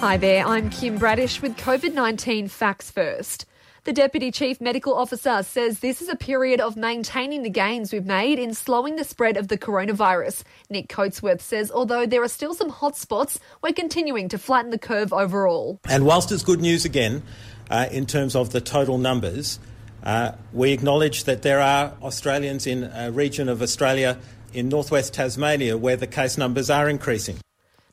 Hi there, I'm Kim Bradish with COVID 19 Facts First. The Deputy Chief Medical Officer says this is a period of maintaining the gains we've made in slowing the spread of the coronavirus. Nick Coatsworth says although there are still some hotspots, we're continuing to flatten the curve overall. And whilst it's good news again uh, in terms of the total numbers, uh, we acknowledge that there are Australians in a region of Australia in northwest Tasmania where the case numbers are increasing.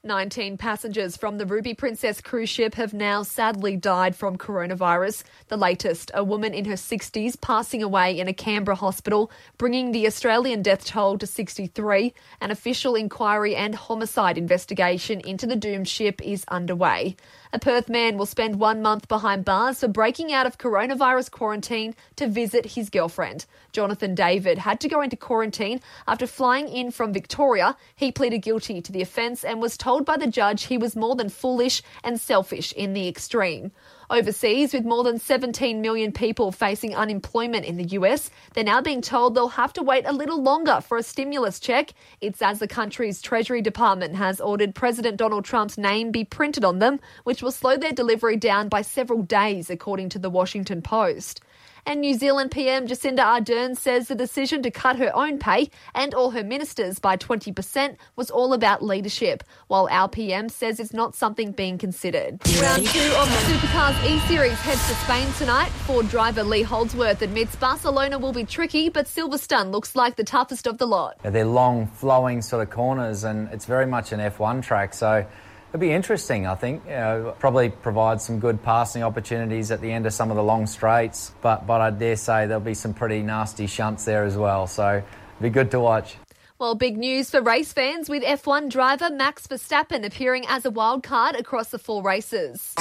19 passengers from the Ruby Princess cruise ship have now sadly died from coronavirus. The latest, a woman in her 60s passing away in a Canberra hospital, bringing the Australian death toll to 63. An official inquiry and homicide investigation into the doomed ship is underway. A Perth man will spend one month behind bars for breaking out of coronavirus quarantine to visit his girlfriend. Jonathan David had to go into quarantine after flying in from Victoria. He pleaded guilty to the offence and was told by the judge he was more than foolish and selfish in the extreme. Overseas, with more than 17 million people facing unemployment in the US, they're now being told they'll have to wait a little longer for a stimulus check. It's as the country's Treasury Department has ordered President Donald Trump's name be printed on them, which will slow their delivery down by several days, according to the Washington Post. And New Zealand PM Jacinda Ardern says the decision to cut her own pay and all her ministers by 20% was all about leadership, while our PM says it's not something being considered. Round two of the Supercars E Series heads to Spain tonight. Ford driver Lee Holdsworth admits Barcelona will be tricky, but Silverstone looks like the toughest of the lot. They're long, flowing sort of corners, and it's very much an F1 track, so It'll be interesting, I think. Probably provide some good passing opportunities at the end of some of the long straights, but, but I dare say there'll be some pretty nasty shunts there as well. So it'll be good to watch. Well, big news for race fans with F1 driver Max Verstappen appearing as a wild card across the four races.